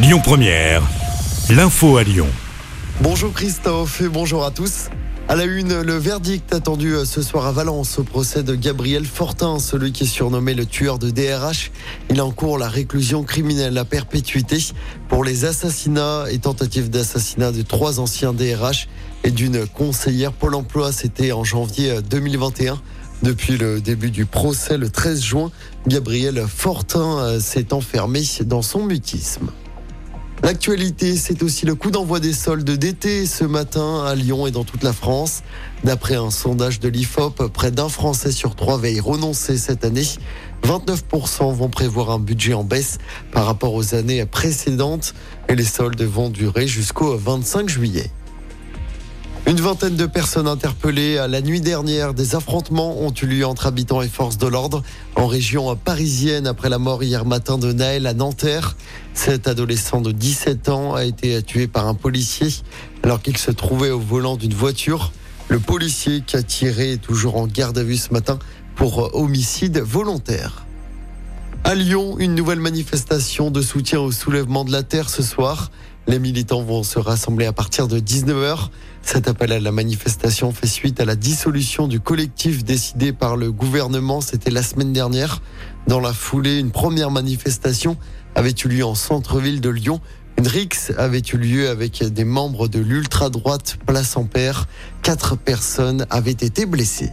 Lyon Première, l'info à Lyon. Bonjour Christophe et bonjour à tous. À la une, le verdict attendu ce soir à Valence au procès de Gabriel Fortin, celui qui est surnommé le tueur de DRH. Il encourt la réclusion criminelle à perpétuité pour les assassinats et tentatives d'assassinat de trois anciens DRH et d'une conseillère Pôle emploi. C'était en janvier 2021. Depuis le début du procès, le 13 juin, Gabriel Fortin s'est enfermé dans son mutisme. L'actualité, c'est aussi le coup d'envoi des soldes d'été ce matin à Lyon et dans toute la France. D'après un sondage de l'IFOP, près d'un Français sur trois va y renoncer cette année. 29% vont prévoir un budget en baisse par rapport aux années précédentes et les soldes vont durer jusqu'au 25 juillet. Une vingtaine de personnes interpellées la nuit dernière. Des affrontements ont eu lieu entre habitants et forces de l'ordre en région parisienne après la mort hier matin de Naël à Nanterre. Cet adolescent de 17 ans a été tué par un policier alors qu'il se trouvait au volant d'une voiture. Le policier qui a tiré est toujours en garde à vue ce matin pour homicide volontaire. À Lyon, une nouvelle manifestation de soutien au soulèvement de la terre ce soir. Les militants vont se rassembler à partir de 19h. Cet appel à la manifestation fait suite à la dissolution du collectif décidé par le gouvernement. C'était la semaine dernière. Dans la foulée, une première manifestation avait eu lieu en centre-ville de Lyon. Une rixe avait eu lieu avec des membres de l'ultra-droite Place Ampère. Quatre personnes avaient été blessées.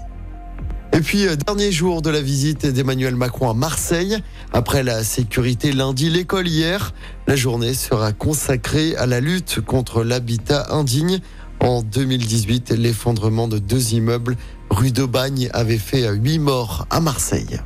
Et puis, euh, dernier jour de la visite d'Emmanuel Macron à Marseille. Après la sécurité lundi, l'école hier, la journée sera consacrée à la lutte contre l'habitat indigne. En 2018, l'effondrement de deux immeubles rue d'Aubagne avait fait huit morts à Marseille.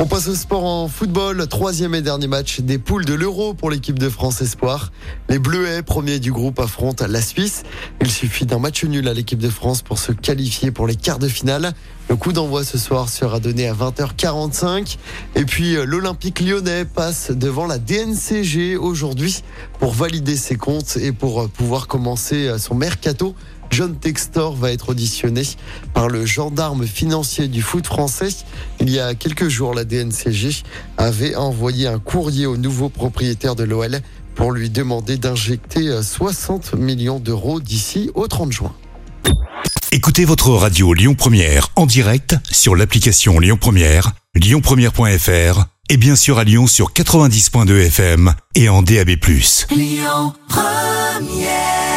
On passe au sport en football. Troisième et dernier match des poules de l'Euro pour l'équipe de France Espoir. Les Bleuets, premiers du groupe, affrontent la Suisse. Il suffit d'un match nul à l'équipe de France pour se qualifier pour les quarts de finale. Le coup d'envoi ce soir sera donné à 20h45. Et puis euh, l'Olympique lyonnais passe devant la DNCG aujourd'hui pour valider ses comptes et pour euh, pouvoir commencer euh, son mercato John Textor va être auditionné par le gendarme financier du foot français. Il y a quelques jours, la DNCG avait envoyé un courrier au nouveau propriétaire de l'OL pour lui demander d'injecter 60 millions d'euros d'ici au 30 juin. Écoutez votre radio Lyon Première en direct sur l'application Lyon Première, lyonpremière.fr et bien sûr à Lyon sur 90.2 FM et en DAB+. Lyon Première